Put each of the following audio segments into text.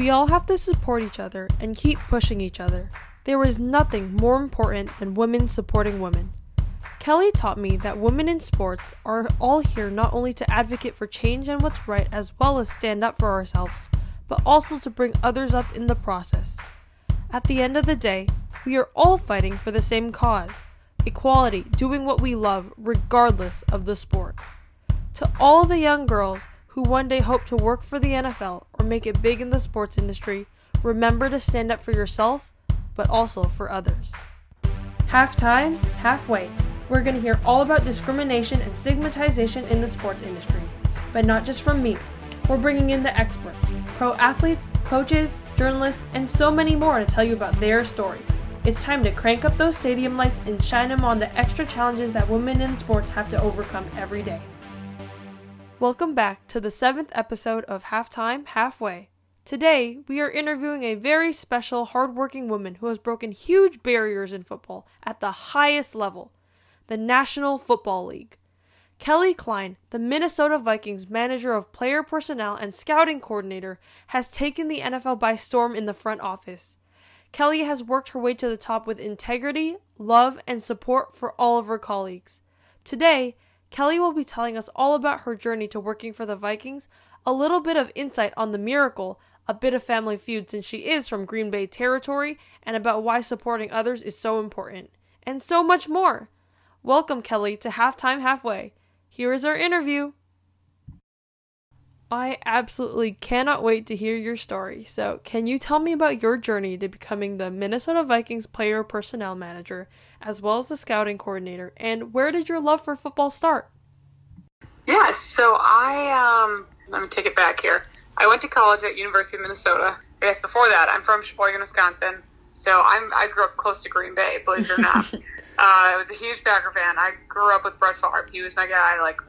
We all have to support each other and keep pushing each other. There is nothing more important than women supporting women. Kelly taught me that women in sports are all here not only to advocate for change and what's right as well as stand up for ourselves, but also to bring others up in the process. At the end of the day, we are all fighting for the same cause equality, doing what we love, regardless of the sport. To all the young girls who one day hope to work for the NFL or make it big in the sports industry, remember to stand up for yourself, but also for others. Half time, halfway. We're going to hear all about discrimination and stigmatization in the sports industry, but not just from me. We're bringing in the experts, pro athletes, coaches, journalists, and so many more to tell you about their story. It's time to crank up those stadium lights and shine them on the extra challenges that women in sports have to overcome every day. Welcome back to the seventh episode of Halftime Halfway. Today, we are interviewing a very special, hardworking woman who has broken huge barriers in football at the highest level the National Football League. Kelly Kleine, the Minnesota Vikings manager of player personnel and scouting coordinator, has taken the NFL by storm in the front office. Kelly has worked her way to the top with integrity, love, and support for all of her colleagues. Today, Kelly will be telling us all about her journey to working for the Vikings, a little bit of insight on the miracle, a bit of family feud since she is from Green Bay territory, and about why supporting others is so important, and so much more. Welcome, Kelly, to Halftime Halfway. Here is our interview. I absolutely cannot wait to hear your story. So, can you tell me about your journey to becoming the Minnesota Vikings player personnel manager, as well as the scouting coordinator, and where did your love for football start? Yeah, so I um, let me take it back here. I went to college at University of Minnesota. I guess before that, I'm from Sheboygan, Wisconsin. So I'm I grew up close to Green Bay, believe it or not. uh, I was a huge Packer fan. I grew up with Brett Favre. He was my guy. Like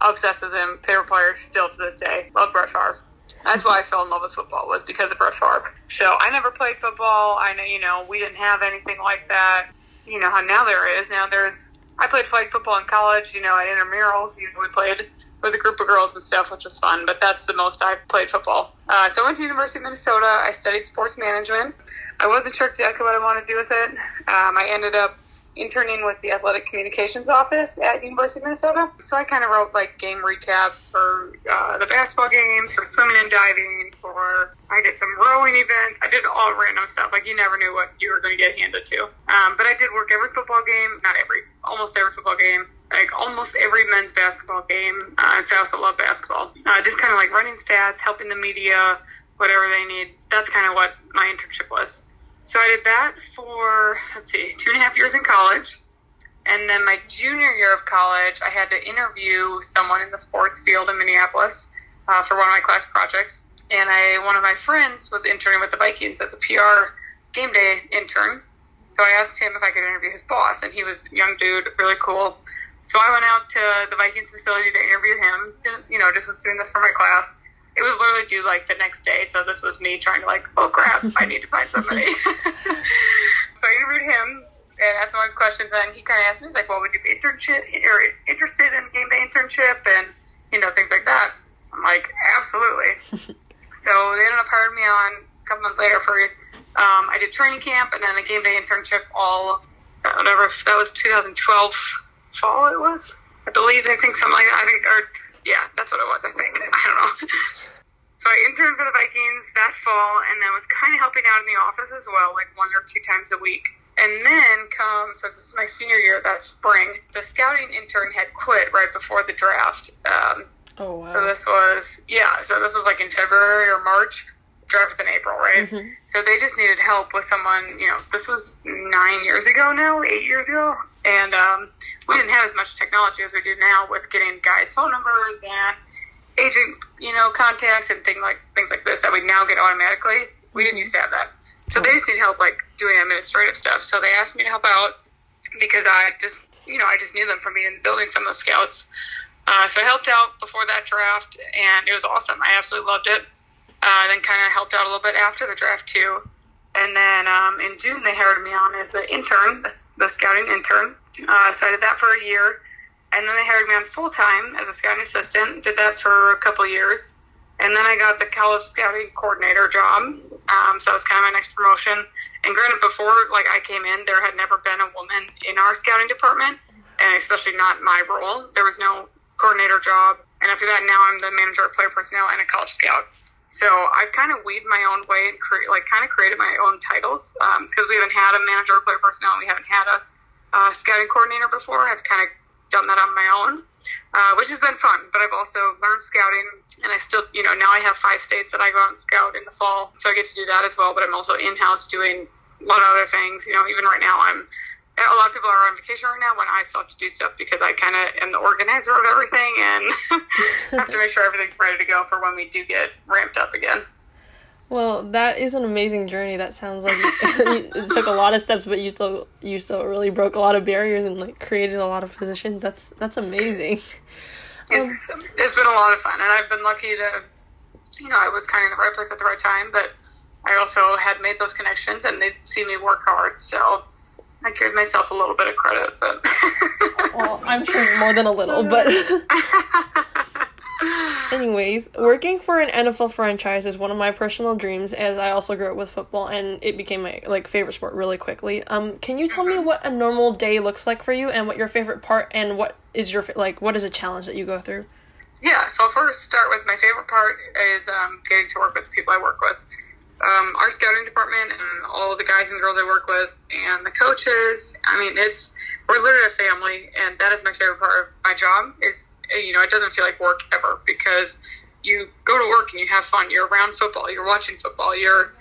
obsessed with him. Favorite player still to this day. Love Brett Favre. That's why I fell in love with football was because of Brett Favre. So I never played football. I know you know we didn't have anything like that. You know how now there is. Now there's. I played flag football in college. You know at intramurals. You know, we played with a group of girls and stuff, which was fun. But that's the most I've played football. Uh, so I went to University of Minnesota. I studied sports management. I wasn't sure exactly what I wanted to do with it. Um, I ended up interning with the athletic communications office at University of Minnesota. So I kind of wrote like game recaps for uh, the basketball games, for swimming and diving, for I did some rowing events. I did all random stuff. Like you never knew what you were going to get handed to. Um, but I did work every football game, not every, almost every football game. Like almost every men's basketball game. Uh, I also love basketball. Uh, just kind of like running stats, helping the media, whatever they need. That's kind of what my internship was. So I did that for, let's see, two and a half years in college. And then my junior year of college, I had to interview someone in the sports field in Minneapolis uh, for one of my class projects. And I, one of my friends was interning with the Vikings as a PR game day intern. So I asked him if I could interview his boss, and he was a young dude, really cool. So I went out to the Vikings facility to interview him. Didn't, you know, just was doing this for my class it was literally due like the next day. So this was me trying to like, oh crap, I need to find somebody. so I interviewed him and asked him all these questions. And he kind of asked me, he's like, well, would you be internship or interested in game day internship and you know things like that? I'm like, absolutely. so they ended up hiring me on a couple months later for um, I did training camp and then a game day internship. All whatever that was 2012 fall. It was, I believe. I think something like that. I think or yeah, that's what it was. I think I don't know. So I interned for the Vikings that fall, and then was kind of helping out in the office as well, like one or two times a week. And then come, so this is my senior year that spring, the scouting intern had quit right before the draft. Um, oh, wow. So this was, yeah, so this was like in February or March. Draft was in April, right? Mm-hmm. So they just needed help with someone, you know, this was nine years ago now, eight years ago. And um, we didn't have as much technology as we do now with getting guys' phone numbers and agent, you know, contacts and things like things like this that we now get automatically. We didn't used to have that. So they just need help like doing administrative stuff. So they asked me to help out because I just you know, I just knew them from being building some of the scouts. Uh, so I helped out before that draft and it was awesome. I absolutely loved it. Uh, then kind of helped out a little bit after the draft too. And then um, in June, they hired me on as the intern, the, the scouting intern. Uh, so I did that for a year. And then they hired me on full time as a scouting assistant. Did that for a couple years. And then I got the college scouting coordinator job. Um, so that was kind of my next promotion. And granted, before like I came in, there had never been a woman in our scouting department, and especially not my role. There was no coordinator job. And after that, now I'm the manager of player personnel and a college scout. So I've kind of weaved my own way and create, like kind of created my own titles because um, we haven't had a manager of player personnel. We haven't had a uh, scouting coordinator before. I've kind of done that on my own, uh, which has been fun. But I've also learned scouting, and I still, you know, now I have five states that I go out and scout in the fall, so I get to do that as well. But I'm also in house doing a lot of other things. You know, even right now, I'm a lot of people are on vacation right now when I still have to do stuff because I kind of am the organizer of everything and have to make sure everything's ready to go for when we do get ramped up again. Well, that is an amazing journey. That sounds like it took a lot of steps, but you still you still really broke a lot of barriers and like created a lot of positions. That's that's amazing. It's, um, it's been a lot of fun, and I've been lucky to, you know, I was kind of in the right place at the right time, but I also had made those connections, and they'd see me work hard. So I gave myself a little bit of credit, but well, I'm sure more than a little, but. Anyways, working for an NFL franchise is one of my personal dreams as I also grew up with football and it became my like favorite sport really quickly. Um can you tell me mm-hmm. what a normal day looks like for you and what your favorite part and what is your like what is a challenge that you go through? Yeah, so I'll first start with my favorite part is um, getting to work with the people I work with. Um, our scouting department and all the guys and girls I work with and the coaches. I mean, it's we're literally a family, and that is my favorite part of my job. Is you know, it doesn't feel like work ever because you go to work and you have fun. You're around football. You're watching football. You're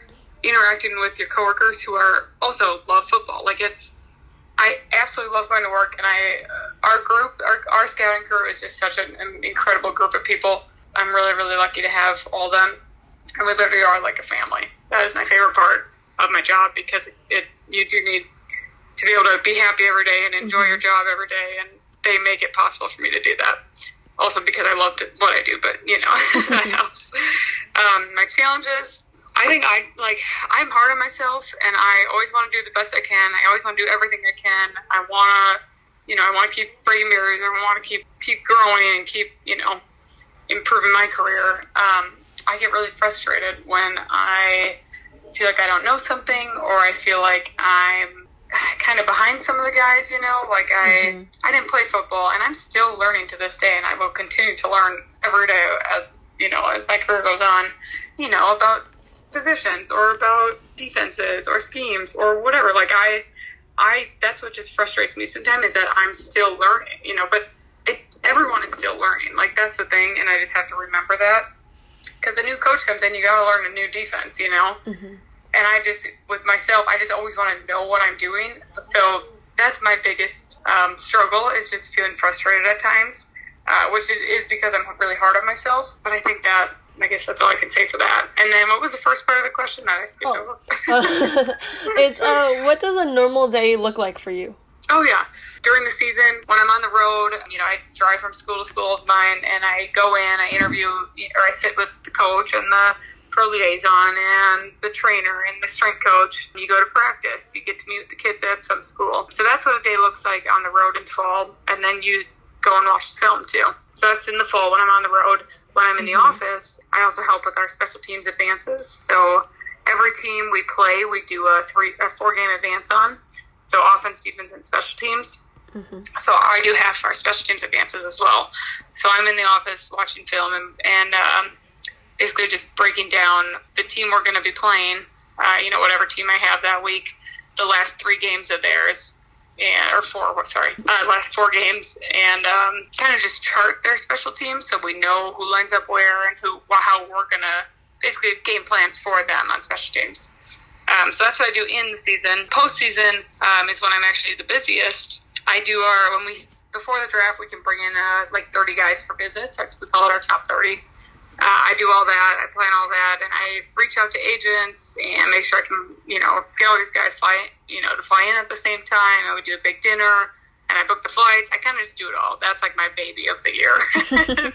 interacting with your coworkers who are also love football. Like it's, I absolutely love going to work. And I, uh, our group, our, our scouting crew is just such an, an incredible group of people. I'm really, really lucky to have all them. And we literally are like a family. That is my favorite part of my job because it, you do need to be able to be happy every day and enjoy mm-hmm. your job every day. And they make it possible for me to do that. Also because I love what I do, but you know that helps. Um, my challenges. I think I like I'm hard on myself, and I always want to do the best I can. I always want to do everything I can. I want to, you know, I want to keep breaking barriers. I want to keep keep growing and keep, you know, improving my career. Um, I get really frustrated when I feel like I don't know something, or I feel like I'm kind of behind some of the guys, you know. Like I, mm-hmm. I didn't play football, and I'm still learning to this day, and I will continue to learn every day as you know as my career goes on. You know about positions or about defenses or schemes or whatever. Like I, I that's what just frustrates me sometimes is that I'm still learning. You know, but it, everyone is still learning. Like that's the thing, and I just have to remember that because a new coach comes in, you got to learn a new defense. You know. Mm-hmm and I just with myself, I just always want to know what I'm doing. So that's my biggest um, struggle is just feeling frustrated at times, uh, which is, is because I'm really hard on myself. But I think that I guess that's all I can say for that. And then what was the first part of the question that I skipped oh. over? it's uh, what does a normal day look like for you? Oh yeah, during the season when I'm on the road, you know, I drive from school to school of mine, and I go in, I interview, or I sit with the coach and the pro liaison and the trainer and the strength coach. You go to practice. You get to meet with the kids at some school. So that's what a day looks like on the road in fall. And then you go and watch the film too. So that's in the fall when I'm on the road. When I'm in the mm-hmm. office, I also help with our special teams advances. So every team we play, we do a three, a four game advance on. So offense, defense, and special teams. Mm-hmm. So I do half our special teams advances as well. So I'm in the office watching film and, and um, basically just breaking down the team we're going to be playing, uh, you know, whatever team I have that week, the last three games of theirs, and or four, sorry, uh, last four games, and um, kind of just chart their special teams so we know who lines up where and who how we're going to basically game plan for them on special teams. Um, so that's what I do in the season. Postseason um, is when I'm actually the busiest. I do our when we before the draft we can bring in uh, like 30 guys for visits. That's we call it our top 30 uh, I do all that. I plan all that, and I reach out to agents and make sure I can, you know, get all these guys fly, you know, to fly in at the same time. I would do a big dinner, and I book the flights. I kind of just do it all. That's like my baby of the year,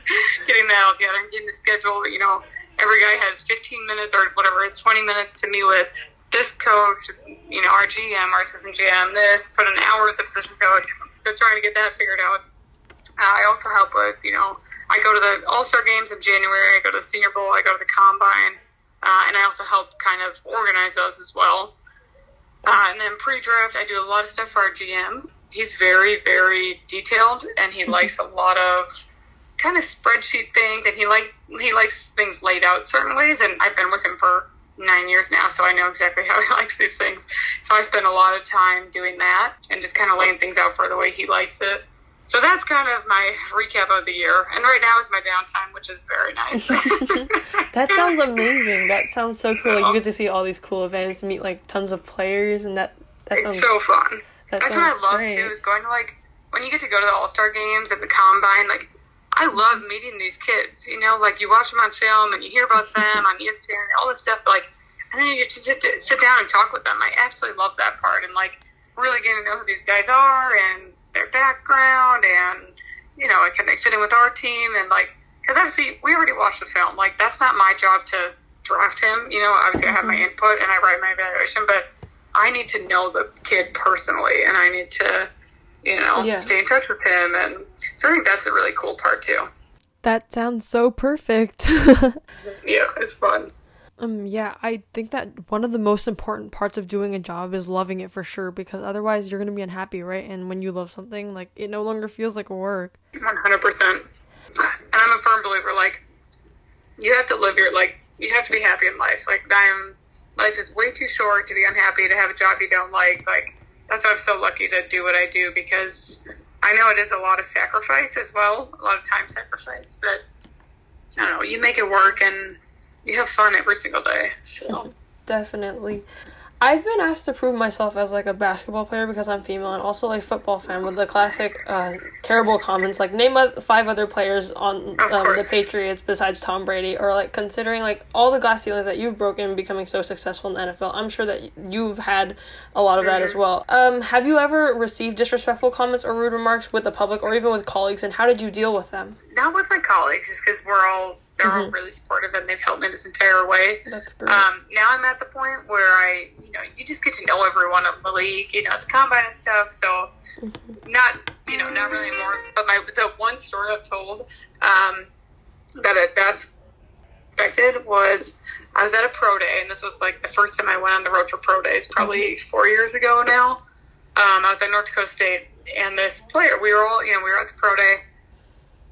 getting that all together and getting the schedule. You know, every guy has 15 minutes or whatever is 20 minutes to meet with this coach, you know, our GM, our assistant GM, this, put an hour with the position coach. So trying to get that figured out. Uh, I also help with, you know, I go to the All Star games in January. I go to the Senior Bowl. I go to the Combine, uh, and I also help kind of organize those as well. Uh, and then pre-draft, I do a lot of stuff for our GM. He's very, very detailed, and he likes a lot of kind of spreadsheet things, and he like he likes things laid out certain ways. And I've been with him for nine years now, so I know exactly how he likes these things. So I spend a lot of time doing that and just kind of laying things out for the way he likes it. So that's kind of my recap of the year. And right now is my downtime, which is very nice. that sounds amazing. That sounds so cool. Like you get to see all these cool events, meet like tons of players, and that that sounds so fun. that That's what I love great. too. Is going to like when you get to go to the All Star games and the Combine. Like I love meeting these kids. You know, like you watch them on film and you hear about them on ESPN, all this stuff. But like, and then you get to sit, sit down and talk with them. I absolutely love that part and like really getting to know who these guys are and their background and you know, can they fit in with our team and like because obviously we already watched the film. Like that's not my job to draft him. You know, obviously I have my mm-hmm. input and I write my evaluation, but I need to know the kid personally and I need to, you know, Yeah. stay in touch with him. And so I think that's a really cool part too. That sounds so perfect. Yeah, it's fun. um, yeah, I think that one of the most important parts of doing a job is loving it for sure, because otherwise you're gonna be unhappy, right? And when you love something, like it no longer feels like work. One hundred percent. And I'm a firm believer. Like, you have to live your like. You have to be happy in life. Like, I'm. Life is way too short to be unhappy to have a job you don't like. Like, that's why I'm so lucky to do what I do because I know it is a lot of sacrifice as well, a lot of time sacrifice. But I don't know. You make it work and you have fun every single day. So Definitely. I've been asked to prove myself as like a basketball player because I'm female and also a football fan with the classic uh, terrible comments like name five other players on um, the. Patriots besides Tom Brady or like considering like all the glass ceilings that you've broken becoming so successful in the NFL. I'm sure that you've had a lot of that as well. Um, have you ever received disrespectful comments or rude remarks with the public or even with colleagues and how did you deal with them? not with my colleagues, just because we're all they're all really supportive and they've helped me this entire way. That's great. Um, now I'm at the point where I, you know, you just get to know everyone in the league, you know, the combine and stuff. So, not, you know, not really more. But my the one story I've told um, that it, that's affected was I was at a pro day, and this was like the first time I went on the road for pro days, probably four years ago now. Um, I was at North Dakota State, and this player, we were all, you know, we were at the pro day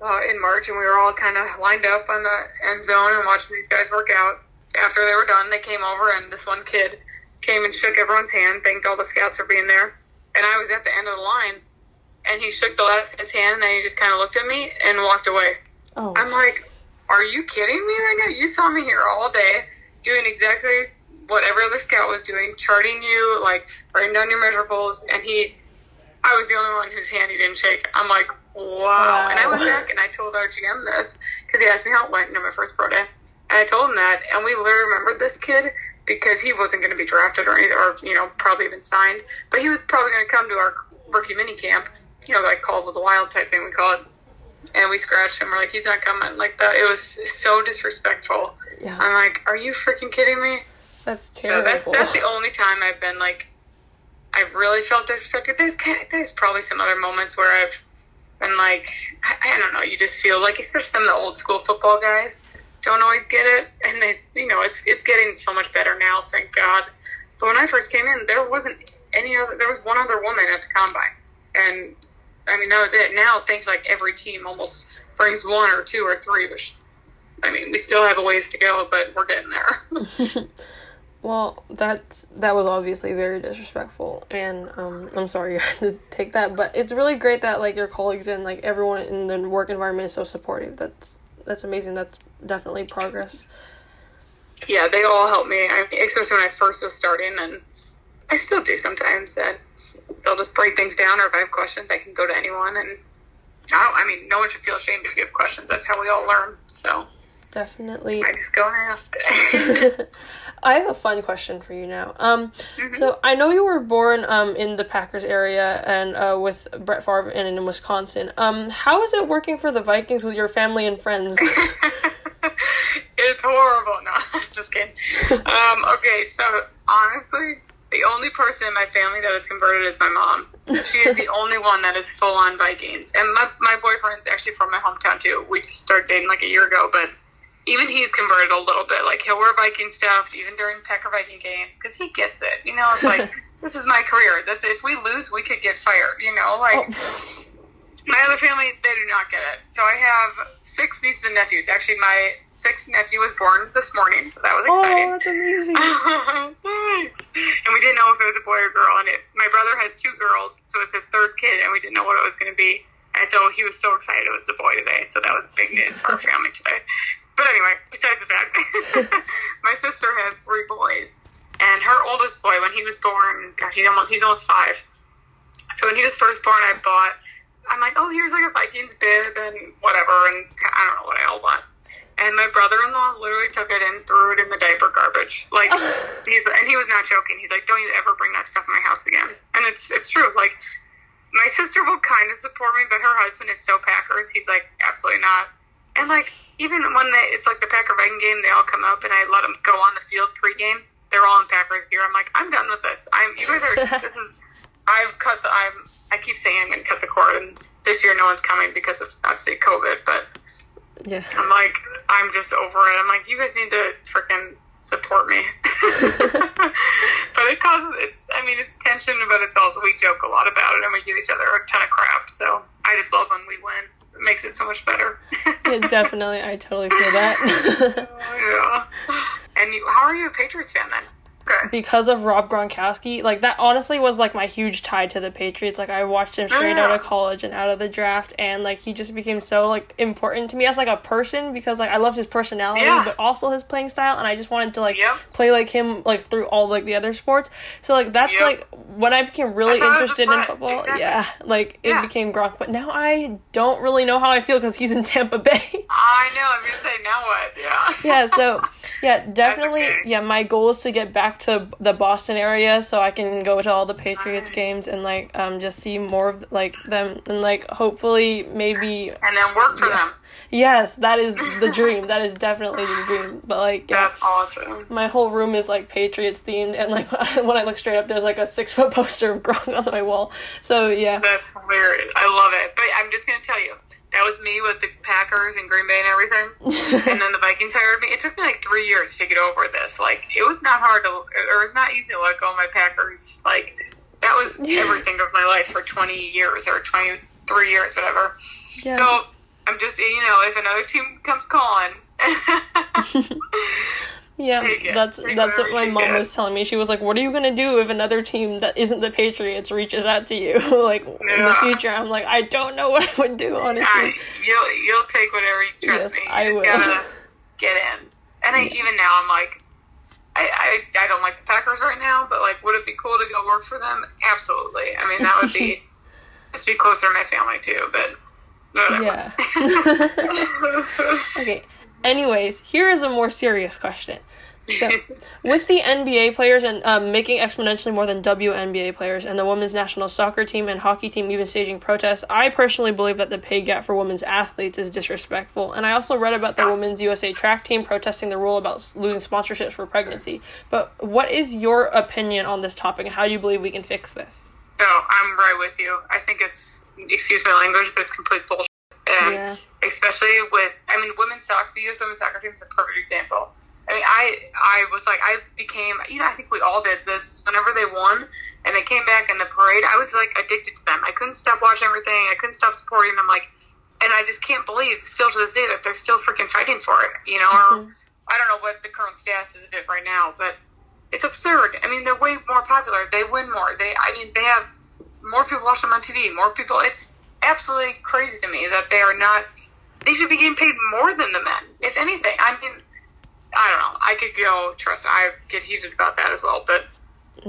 uh, in March, and we were all kind of lined up on the end zone and watching these guys work out. After they were done, they came over, and this one kid came and shook everyone's hand, thanked all the scouts for being there. And I was at the end of the line, and he shook the last guy's hand, and then he just kind of looked at me and walked away. oh, I'm like, are you kidding me right now? You saw me here all day doing exactly what every other scout was doing, charting you, like writing down your measurables, and he, I was the only one whose hand he didn't shake. I'm like, wow. And I went back and I told our GM this because he asked me how it went in my first pro day, and I told him that, and we literally remembered this kid because he wasn't going to be drafted or anything, or you know probably even signed, but he was probably going to come to our rookie mini camp, you know, like called with the wild type thing we call it and we scratched him. We're like, he's not coming. Like that. It was so disrespectful. yeah, I'm like, are you freaking kidding me? that's So terrible. that's that's the only time I've been like, I've really felt disrespected. There's there's probably some other moments where I've been like, I, I don't know. You just feel like, especially some of the old school football guys don't always get it, and they, you know, it's it's getting so much better now. Thank God. But when I first came in, there wasn't any other. There was one other woman at the combine, and I mean that was it. Now, things like every team almost brings one or two or three, which I mean we still have a ways to go, but we're getting there. Well, that's that was obviously very disrespectful, and um, I'm sorry you had to take that. But it's really great that like your colleagues and like everyone in the work environment is so supportive. That's that's amazing. That's definitely progress. yeah, they all help me. I mean, especially when I first was starting, and I still do sometimes. That they'll just break things down, or if I have questions, I can go to anyone. And I don't. I mean, no one should feel ashamed if you have questions. That's how we all learn. So Definitely. I just go and ask. I have a fun question for you now. Um, so I know you were born um in the Packers area and uh with Brett Favre and in Wisconsin. Um, how is it working for the Vikings with your family and friends? it's horrible. No, just kidding. Um, okay, so honestly, the only person in my family that is converted is my mom. She is the only one that is full on Vikings. And my, my boyfriend's actually from my hometown too. We just started dating like a year ago, but even he's converted a little bit. Like he'll wear Viking stuff even during Packer Viking games because he gets it. You know, it's like this is my career. This if we lose, we could get fired. You know, like. Oh. My other family, they do not get it. So I have six nieces and nephews. Actually, my sixth nephew was born this morning, so that was oh, exciting. Oh, that's amazing. Thanks. And we didn't know if it was a boy or girl. And it, my brother has two girls, so it's his third kid, and we didn't know what it was going to be. And so he was so excited it was a boy today. So that was big news for our family today. But anyway, besides the fact, my sister has three boys, and her oldest boy, when he was born, God, he almost he's almost five. So when he was first born, I bought I'm like, oh, here's like a Vikings bib and whatever, and I don't know what I all want. And my brother-in-law literally took it and threw it in the diaper garbage. Like, he's and he was not joking. He's like, "Don't you ever bring that stuff in my house again." And it's it's true. Like, my sister will kind of support me, but her husband is so Packers. He's like, absolutely not. And like, even when they, it's like the Packer Viking game, they all come up and I let them go on the field pregame. They're all in Packers gear. I'm like, I'm done with this. I'm you guys are. this is I've cut the. I'm. I keep saying I'm going to cut the cord, and this year no one's coming because of obviously COVID. But yeah, I'm like, I'm just over it. I'm like, you guys need to freaking support me. but it causes it's. I mean, it's tension, but it's also we joke a lot about it, and we give each other a ton of crap. So I just love when we win. It makes it so much better. yeah, definitely. I totally feel that. yeah. And you, how are you a Patriots fan then? Because of Rob Gronkowski. Like that honestly was like my huge tie to the Patriots. Like I watched him straight oh, yeah. out of college and out of the draft and like he just became so like important to me as like a person because like I loved his personality yeah. but also his playing style and I just wanted to like yep. play like him like through all like the other sports. So like that's yep. like when I became really interested in football. Exactly. Yeah, like it became Gronk. But now I don't really know how I feel because he's in Tampa Bay. I know. I'm gonna say now what? Yeah. yeah. So yeah, definitely. Okay. Yeah, my goal is to get back to the Boston area so I can go to all the Patriots games and like um just see more of like them and like hopefully maybe and then work for yeah. them. Yes, that is the dream. that is definitely the dream. But like, yeah, that's awesome. My whole room is like Patriots themed, and like when I look straight up, there's like a six foot poster of Gronk on my wall. So yeah, that's weird. I love it. But I'm just gonna tell you, that was me with the Packers and Green Bay and everything. and then the Vikings hired me. It took me like three years to get over this. Like it was not hard to, or it's not easy to let go of my Packers. Like that was everything of my life for 20 years or 23 years, whatever. Yeah. So I'm just, you know, if another team comes calling. Yeah, that's Take that's what my mom get. was telling me. She was like, "What are you gonna do if another team that isn't the Patriots reaches out to you, like yeah. in the future?" I'm like, I don't know what I would do, honestly. I, you'll you'll take whatever you trust yes, me. You I just will. gotta get in. And I, even now, I'm like, I, I I don't like the Packers right now, but like, would it be cool to go work for them? Absolutely. I mean, that would be just be closer to my family too. But whatever. yeah. okay. Anyways, here is a more serious question. So, with the NBA players and um, making exponentially more than WNBA players, and the women's national soccer team and hockey team even staging protests, I personally believe that the pay gap for women's athletes is disrespectful. And I also read about the women's USA track team protesting the rule about losing sponsorships for pregnancy. But what is your opinion on this topic, and how do you believe we can fix this? No, I'm right with you. I think it's excuse my language, but it's complete bullshit. And yeah. especially with, I mean, women's soccer, the U.S. women's soccer team is a perfect example I mean, I I was like, I became, you know, I think we all did this. Whenever they won and they came back in the parade, I was like addicted to them. I couldn't stop watching everything. I couldn't stop supporting them. Like, and I just can't believe still to this day that they're still freaking fighting for it. You know, mm-hmm. or I don't know what the current status is of it right now, but it's absurd. I mean, they're way more popular. They win more. They, I mean, they have more people watch them on TV. More people. It's absolutely crazy to me that they are not. They should be getting paid more than the men. If anything, I mean I don't know. I could go. Trust. I get heated about that as well, but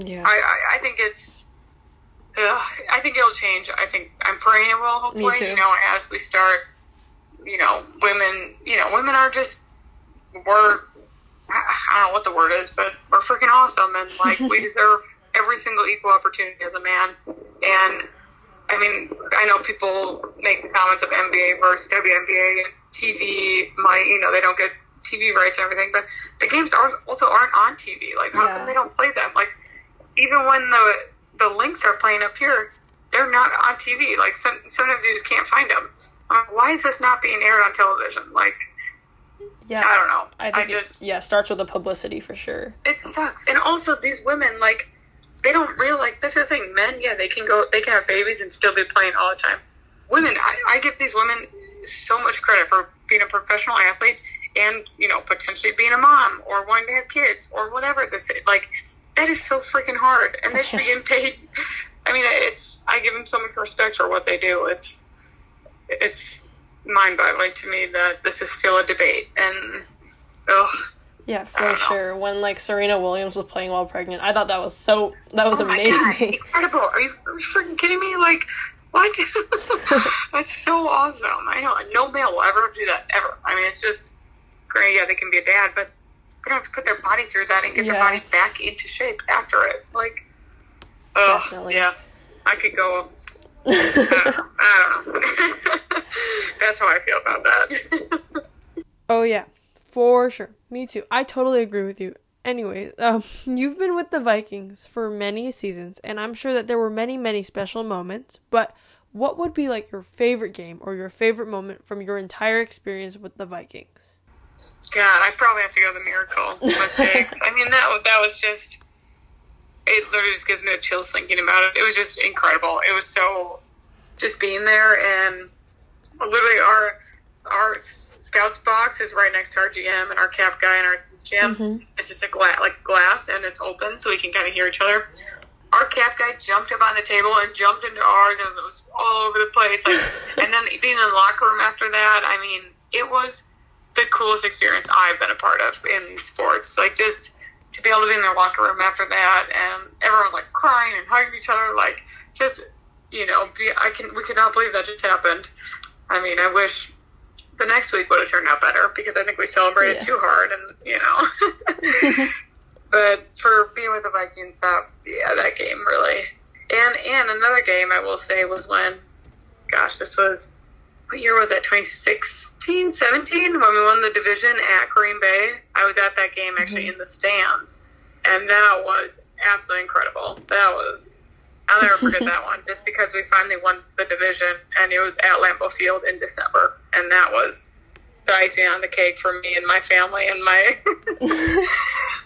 yeah, I I, I think it's. I think it'll change. I think I'm praying it will. Hopefully, you know, as we start, you know, women, you know, women are just we're. I don't know what the word is, but we're freaking awesome, and like we deserve every single equal opportunity as a man. And I mean, I know people make the comments of NBA versus WNBA and TV. My, you know, they don't get TV rights and everything, but the games also aren't on TV. Like, how yeah. come they don't play them? Like, even when the the Lynx are playing up here, they're not on TV. Like some, sometimes you just can't find them. I'm like, why is this not being aired on television? Like, Yeah. I don't know. I I, think it- just yeah, starts with the publicity for sure. it sucks. And also these women, like, they don't realize that's the thing. Men, yeah, they can go, they can have babies and still be playing all the time. Women, I, I give these women so much credit for being a professional athlete and you know potentially being a mom or wanting to have kids or whatever. This like that is so freaking hard, and they should be getting paid. I mean, it's I give them so much respect for what they do. It's it's mind-boggling to me that this is still a debate and. Ugh. Yeah, for don't know. sure. When like Serena Williams was playing while pregnant, I thought that was so that was Oh my God, amazing. incredible. Are you, are you freaking kidding me? Like, what? That's so awesome. I know. No male will ever do that, ever. I mean, it's just, granted, yeah, they can be a dad, but they don't have to put their body through that and get Yeah. their body back into shape after it. Like, oh, Definitely. yeah. I could go, I don't know. I don't know. That's how I feel about that. oh yeah, for sure. Me too. I totally agree with you. Anyway, um, you've been with the Vikings for many seasons, and I'm sure that there were many, many special moments. But what would be like your favorite game or your favorite moment from your entire experience with the Vikings? God, I probably have to go to the miracle with Diggs. I mean, that that was just. It literally just gives me the chills thinking about it. It was just incredible. It was so, just being there and literally our our scouts box is right next to our GM and our cap guy and our GM. Mhm. It's just a glass like glass and it's open so we can kind of hear each other. Our cap guy jumped up on the table and jumped into ours. It was, it was all over the place. Like, and then being in the locker room after that, I mean, it was the coolest experience I've been a part of in sports. Like just to be able to be in their locker room after that, and everyone was like crying and hugging each other, like just you know, be, I can we could not believe that just happened. I mean, I wish the next week would have turned out better because I think we celebrated Yeah. too hard, and you know. but for being with the Vikings, that yeah, that game really, and and another game I will say was when, gosh, this was what year was that? 2016 17 when we won the division at green bay? I was at that game actually in the stands and that was absolutely incredible. That was i'll never forget that one just because we finally won the division and it was at lambeau field in december and that was the icing on the cake for me and my family and my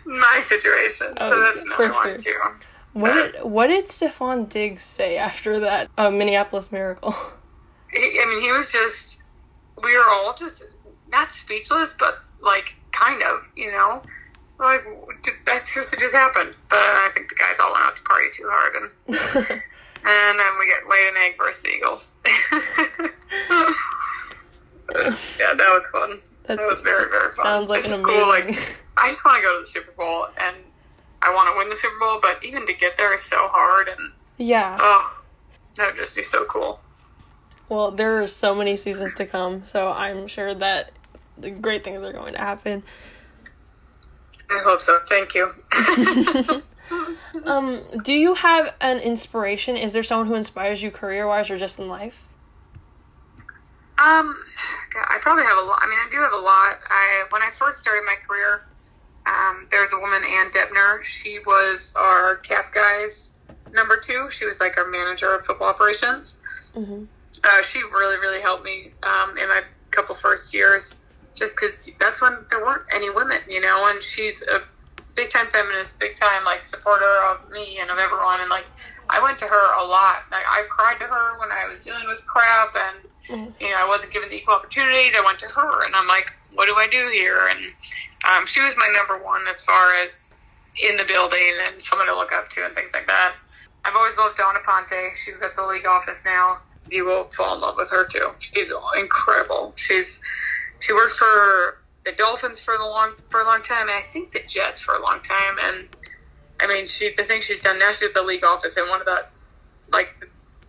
my situation. So Oh, that's for another one too. What did what did Stefon Diggs say after that uh, Minneapolis Miracle? he, mean, he was just, we were all just not speechless, but like kind of, you know, like did that just just happened. But I think the guys all went out to party too hard, and and then we get laid an egg versus the Eagles. yeah, that was fun. that was very very fun. Sounds like It's an cool, amazing. like I just want to go to the Super Bowl, and I want to win the Super Bowl, but even to get there is so hard, and yeah. oh, that would just be so cool. Well, there are so many seasons to come, so I'm sure that the great things are going to happen. I hope so. Thank you. Um, do you have an inspiration? Is there someone who inspires you career wise or just in life? Um, God, I probably have a lot. I mean, I do have a lot. I when I first started my career, um, there was a woman, Ann Debner. She was our cap guys number two. She was like our manager of football operations. Mhm. Uh, she really, really helped me um, in my couple first years, just because that's when there weren't any women, you know. And she's a big time feminist, big time like supporter of me and of everyone. And like, I went to her a lot. Like, I cried to her when I was dealing with crap and Mhm. you know, I wasn't given the equal opportunities. I went to her, and I'm like, what do I do here? And um, she was my number one as far as in the building and someone to look up to and things like that. I've always loved Dawn Aponte. She's at the league office now. You will fall in love with her too. She's incredible. She's she worked for the Dolphins for the long for a long time, and I think the Jets for a long time. And I mean, she the thing she's done now, she's at the league office and one of the like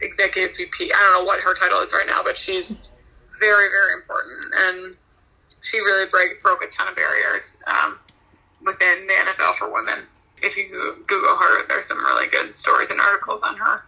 executive VP. I don't know what her title is right now, but she's very, very important, and she really break, broke a ton of barriers um, within the NFL for women. If you Google her, there's some really good stories and articles on her.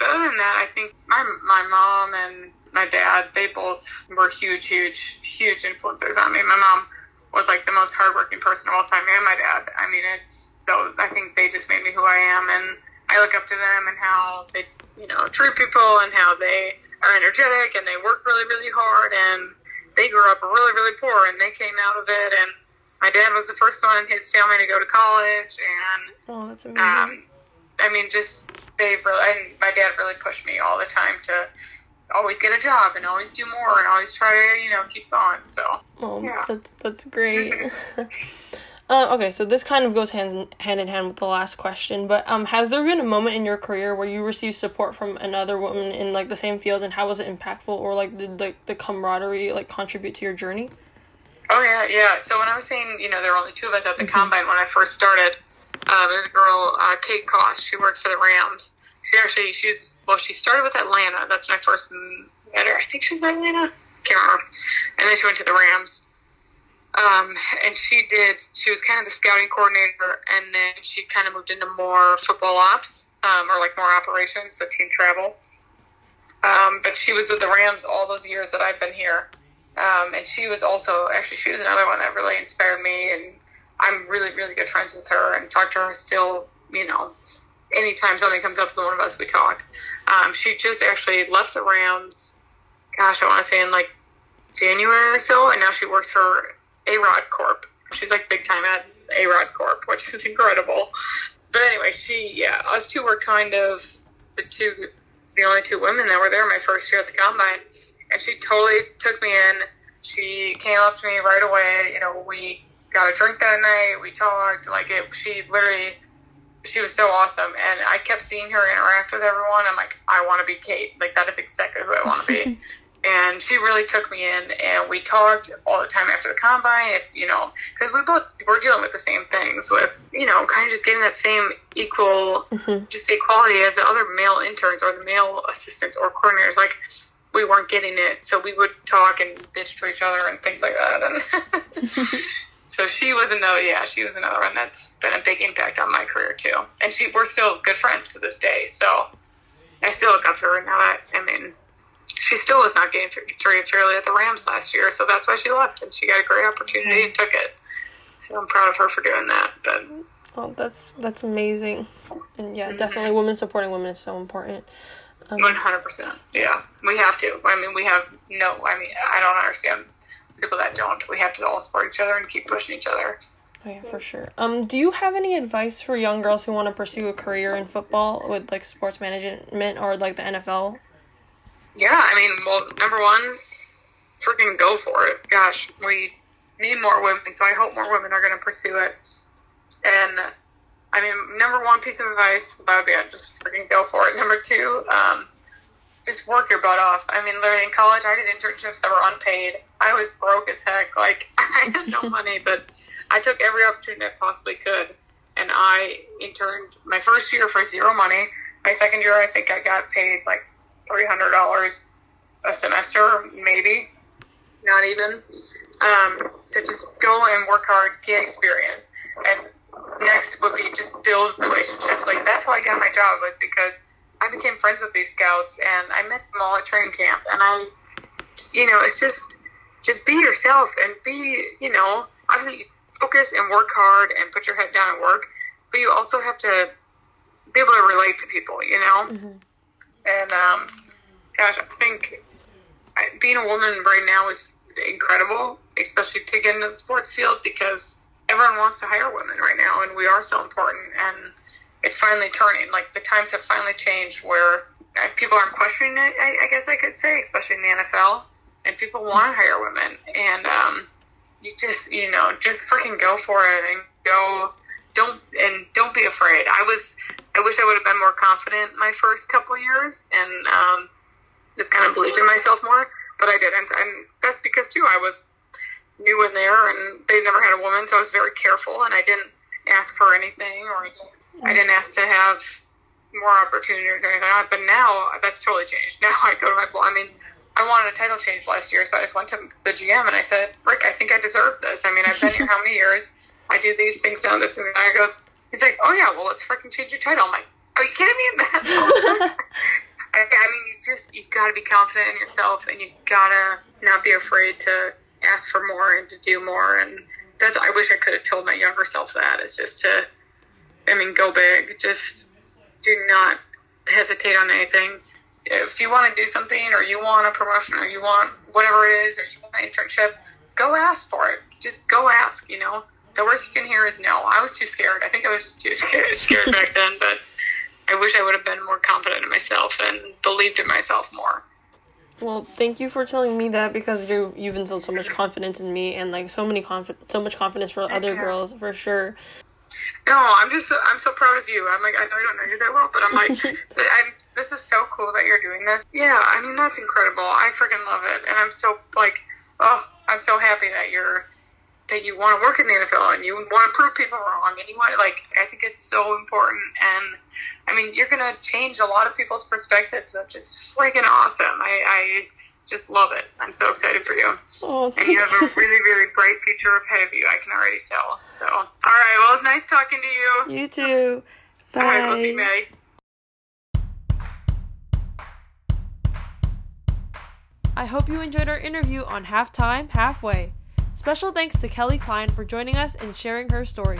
But other than that, I think my my mom and my dad, they both were huge, huge, huge influencers on me. My mom was like the most hardworking person of all time, and my dad. I mean, it's those. I think they just made me who I am, and I look up to them and how they you know, treat people and how they are energetic and they work really, really hard and they grew up really, really poor and they came out of it and my dad was the first one in his family to go to college and oh that's amazing um, I mean just they really and my dad really pushed me all the time to always get a job and always do more and always try to you know keep going so oh yeah. that's that's great Uh, okay, so this kind of goes hand hand in hand with the last question, but um, has there been a moment in your career where you received support from another woman in like the same field, and how was it impactful, or like did like the camaraderie like contribute to your journey? Oh yeah, yeah. So when I was saying, you know, there were only two of us at the mm-hmm. combine when I first started. Uh, there's a girl, uh, Kate Koss. She worked for the Rams. She actually, she's well, she started with Atlanta. That's when I first met her. I think she's Atlanta. Can't remember. And then she went to the Rams. Um, and she did, she was kind of the scouting coordinator, and then she kind of moved into more football ops, um, or like more operations, so team travel. Um, but she was with the Rams all those years that I've been here. Um, and she was also, actually, she was another one that really inspired me, and I'm really, really good friends with her and talk to her still, you know, anytime something comes up with one of us, we talk. Um, she just actually left the Rams, gosh, I want to say in like January or so, and now she works for A-Rod Corp. She's like big time at A-Rod Corp, which is incredible. But anyway, she, yeah, us two were kind of the two, the only two women that were there my first year at the combine. And she totally took me in. She came up to me right away. You know, we got a drink that night. We talked. Like it, she literally, she was so awesome. And I kept seeing her interact with everyone. I'm like, I want to be Kate. Like that is exactly who I want to be. and she really took me in and we talked all the time after the combine if you know because we both were dealing with the same things with you know kind of just getting that same equal mm-hmm. just equality as the other male interns or the male assistants or coordinators like we weren't getting it so we would talk and bitch to each other and things like that and so she was another yeah she was another one that's been a big impact on my career too and she we're still good friends to this day so I still look up to her now that I mean she still was not getting treated fairly at the Rams last year, so that's why she left, and she got a great opportunity mm-hmm. and took it. So I'm proud of her for doing that. But oh, that's that's amazing, and yeah, mm-hmm. definitely women supporting women is so important. Um, one hundred percent. Yeah, we have to. I mean, we have no. I mean, I don't understand people that don't. We have to all support each other and keep pushing each other. Oh, yeah, for sure. Um, do you have any advice for young girls who want to pursue a career in football with like sports management or like the NFL? Yeah, I mean, well, number one, freaking go for it. Gosh, we need more women, so I hope more women are going to pursue it. And I mean, number one piece of advice about yeah, just freaking go for it. Number two, um, just work your butt off. I mean, literally in college, I did internships that were unpaid. I was broke as heck. Like I had no money, but I took every opportunity I possibly could, and I interned my first year for zero money. My second year, I think I got paid like three hundred dollars a semester, maybe, not even. Um, so just go and work hard, get experience, and next would be just build relationships. Like that's how I got my job was because I became friends with these scouts and I met them all at training camp, and I, you know, it's just just be yourself and be, you know, obviously focus and work hard and put your head down and work, but you also have to be able to relate to people, you know. Mm-hmm. And um, gosh, I think being a woman right now is incredible, especially to get into the sports field because everyone wants to hire women right now, and we are so important. And it's finally turning. Like the times have finally changed where uh, people aren't questioning it. I, I guess I could say, especially in the NFL, and people want to hire women. And um, you just, you know, just freaking go for it and go. Don't and don't be afraid. I was. I wish I would have been more confident my first couple years, and um, just kind of believed in myself more, but I didn't. And that's because, too, I was new in there and they never had a woman, so I was very careful and I didn't ask for anything or I didn't ask to have more opportunities or anything like that. But now that's totally changed. Now I go to my, I mean, I wanted a title change last year, so I just went to the GM and I said, Rick, I think I deserve this. I mean, I've been here how many years? I do these things down this and. He goes, he's like, oh yeah, well, let's freaking change your title. I'm like, are you kidding me? That's all. I, I mean, you just you got to be confident in yourself, and you gotta not be afraid to ask for more and to do more. And that's I wish I could have told my younger self that. It's just to, I mean, go big. Just do not hesitate on anything. If you want to do something, or you want a promotion, or you want whatever it is, or you want an internship, go ask for it. Just go ask. You know, the worst you can hear is no. I was too scared. I think I was just too scared, scared back then, but I wish I would have been more confident in myself and believed in myself more. Well, thank you for telling me that because you you've instilled so much confidence in me and like so many confi- so much confidence for other you. girls for sure. No, I'm just I'm so proud of you. I'm like I know I don't know you that well, but I'm like I'm, this is so cool that you're doing this. Yeah, I mean that's incredible. I freaking love it, and I'm so like oh I'm so happy that you're that you want to work in the NFL and you want to prove people wrong and you want like I think it's so important and I mean you're gonna change a lot of people's perspectives which is freaking awesome. I, I just love it. I'm so excited for you. Oh, And you have a really, really bright future ahead of you, I can already tell. So all right, well it's nice talking to you. you too. Bye. All right, we'll see you, Maddie. I hope you enjoyed our interview on Halftime Halfway. Special thanks to Kelly Kleine for joining us and sharing her story.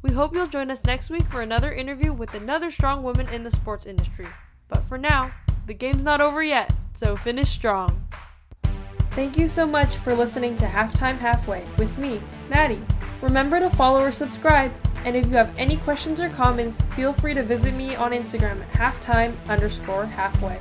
We hope you'll join us next week for another interview with another strong woman in the sports industry. But for now, the game's not over yet, so finish strong. Thank you so much for listening to Halftime Halfway with me, Maddie. Remember to follow or subscribe, and if you have any questions or comments, feel free to visit me on Instagram at halftime underscore halfway.